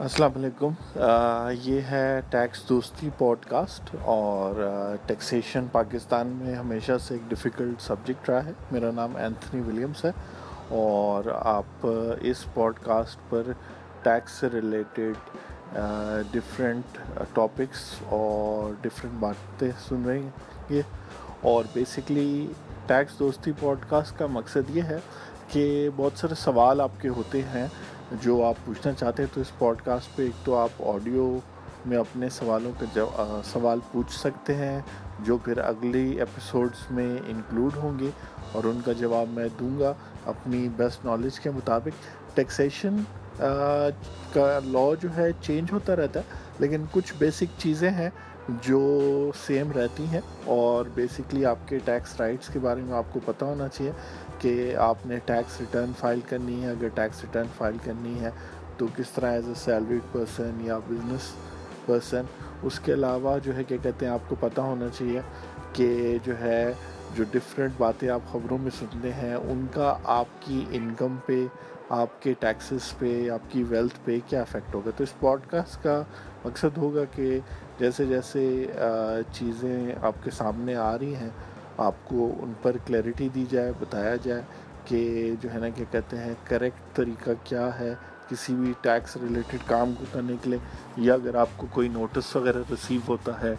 السلام علیکم۔ یہ ہے ٹیکس دوستی پوڈ کاسٹ اور ٹیکسیشن پاکستان میں ہمیشہ سے ایک ڈیفیکلٹ سبجیکٹ رہا ہے۔ میرا نام اینتھنی ولیمس ہے اور آپ اس پوڈ کاسٹ پر ٹیکس سے ریلیٹڈ ڈفرینٹ ٹاپکس اور ڈفرینٹ باتیں سن رہے ہیں۔ اور بیسکلی ٹیکس دوستی پوڈ کاسٹ کا مقصد یہ ہے کہ بہت سارے سوال آپ کے ہوتے ہیں۔ جو آپ پوچھنا چاہتے ہیں تو اس پوڈ کاسٹ پہ ایک تو آپ آڈیو میں اپنے سوالوں کے سوال پوچھ سکتے ہیں، جو پھر اگلی ایپیسوڈس میں انکلوڈ ہوں گے، اور ان کا جواب میں دوں گا اپنی بیسٹ نالج کے مطابق۔ ٹیکسیشن کا لا جو ہے چینج ہوتا رہتا ہے، لیکن کچھ بیسک چیزیں ہیں۔ جو سیم رہتی ہیں اور بیسکلی آپ کے ٹیکس رائٹس کے بارے میں آپ کو پتہ ہونا چاہیے کہ آپ نے ٹیکس ریٹرن فائل کرنی ہے، اگر ٹیکس ریٹرن فائل کرنی ہے تو کس طرح ایز اے سیلریڈ پرسن یا بزنس پرسن اس کے علاوہ جو ہے، کیا کہتے ہیں، آپ کو پتہ ہونا چاہیے کہ جو ہے جو ڈفرینٹ باتیں آپ خبروں میں سنتے ہیں، ان کا آپ کی انکم پہ، آپ کے ٹیکسز پہ، آپ کی ویلتھ پہ کیا افیکٹ ہوگا؟ تو اس پوڈ کاسٹ کا مقصد ہوگا کہ جیسے جیسے چیزیں آپ کے سامنے آ رہی ہیں، آپ کو ان پر کلیئرٹی دی جائے، بتایا جائے کہ جو ہے نا کہ کہتے ہیں کریکٹ طریقہ کیا ہے کسی بھی ٹیکس ریلیٹڈ کام کو کرنے کے لیے، یا اگر آپ کو کوئی نوٹس وغیرہ ریسیو ہوتا ہے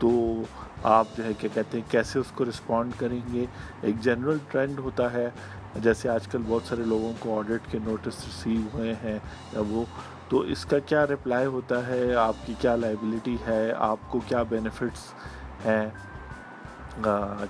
تو آپ جو ہے، کیا کہتے ہیں، کیسے اس کو رسپونڈ کریں گے؟ ایک جنرل ٹرینڈ ہوتا ہے۔ جیسے آج کل بہت سارے لوگوں کو آڈٹ کے نوٹس ریسیو ہوئے ہیں یا وہ۔ تو اس کا کیا رپلائی ہوتا ہے؟ آپ کی کیا لائبلٹی ہے؟ آپ کو کیا بینیفٹس ہیں؟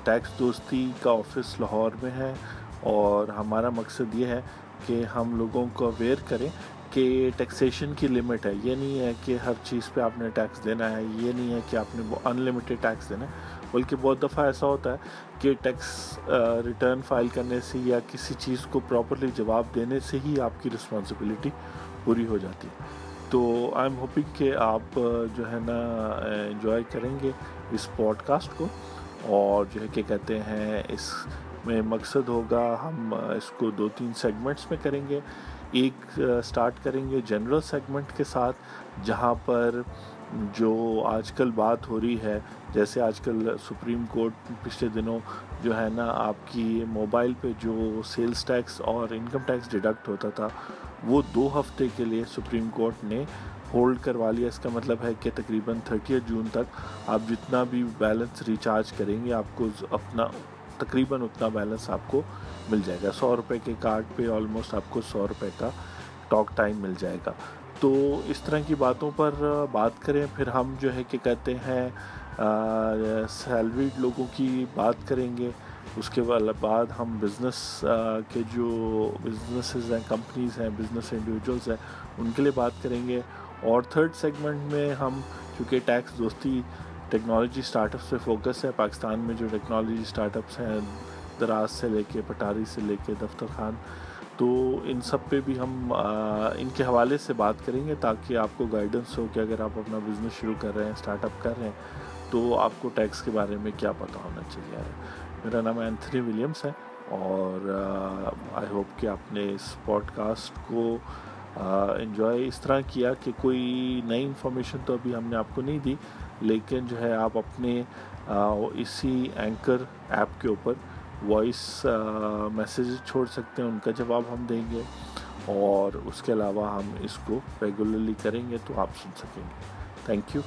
ٹیکس دوستی کا آفس لاہور میں ہے اور ہمارا مقصد یہ ہے کہ ہم لوگوں کو اویئر کریں کہ ٹیکسیشن کی لمٹ ہے۔ یہ نہیں ہے کہ ہر چیز پہ آپ نے ٹیکس دینا ہے، یہ نہیں ہے کہ آپ نے ان لمیٹیڈ ٹیکس دینا ہے۔ بلکہ بہت دفعہ ایسا ہوتا ہے کہ ٹیکس ریٹرن فائل کرنے سے یا کسی چیز کو پراپرلی جواب دینے سے ہی آپ کی رسپانسبلٹی پوری ہو جاتی ہے۔ تو آئی ایم ہوپنگ کہ آپ جو ہے نا انجوائے کریں گے اس پوڈ کاسٹ کو۔ اور جو ہے کہ کہتے ہیں، اس میں مقصد ہوگا، ہم اس کو دو تین سیگمنٹس میں کریں گے۔ ایک سٹارٹ کریں گے جنرل سیگمنٹ کے ساتھ، جہاں پر جو آج کل بات ہو رہی ہے، جیسے آج کل سپریم کورٹ پچھلے دنوں جو ہے نا، آپ کی موبائل پہ جو سیلز ٹیکس اور انکم ٹیکس ڈیڈکٹ ہوتا تھا، وہ دو ہفتے کے لیے سپریم کورٹ نے ہولڈ کروا لیا۔ اس کا مطلب ہے کہ تقریباً تھرٹی جون تک آپ جتنا بھی بیلنس ریچارج کریں گے، آپ کو اپنا تقریباً اتنا بیلنس آپ کو مل جائے گا۔ سو روپے کے کارڈ پہ آلموسٹ آپ کو سو روپے کا ٹاک ٹائم مل جائے گا۔ تو اس طرح کی باتوں پر بات کریں، پھر ہم جو ہے کہ کہتے ہیں سیلریڈ لوگوں کی بات کریں گے۔ اس کے بعد ہم بزنس کے جو بزنسز ہیں کمپنیز ہیں بزنس انڈیویجولس ہیں، ان کے لیے بات کریں گے۔ اور تھرڈ سیگمنٹ میں ہم، چونکہ ٹیکس دوستی ٹیکنالوجی اسٹارٹ اپ سے فوکس ہے پاکستان میں جو ٹیکنالوجی اسٹارٹ اپس ہیں دراز سے لے کے پٹاری سے لے کے دفتر خان تو ان سب پہ بھی ہم ان کے حوالے سے بات کریں گے تاکہ آپ کو گائیڈنس ہو کہ اگر آپ اپنا بزنس شروع کر رہے ہیں اسٹارٹ اپ کر رہے ہیں تو آپ کو ٹیکس کے بارے میں کیا پتہ ہونا چاہیے میرا نام اینتھنی ولیمس ہے اور آئی ہوپ کہ آپ نے اس پوڈ کاسٹ کو انجوائے اس طرح کیا کہ کوئی نئی انفارمیشن تو ابھی ہم نے آپ کو نہیں دی لیکن جو ہے آپ اپنے اسی اینکر ایپ کے اوپر وائس میسیج چھوڑ سکتے ہیں ان کا جواب ہم دیں گے اور اس کے علاوہ ہم اس کو ریگولرلی کریں گے تو آپ سن سکیں گے۔ Thank you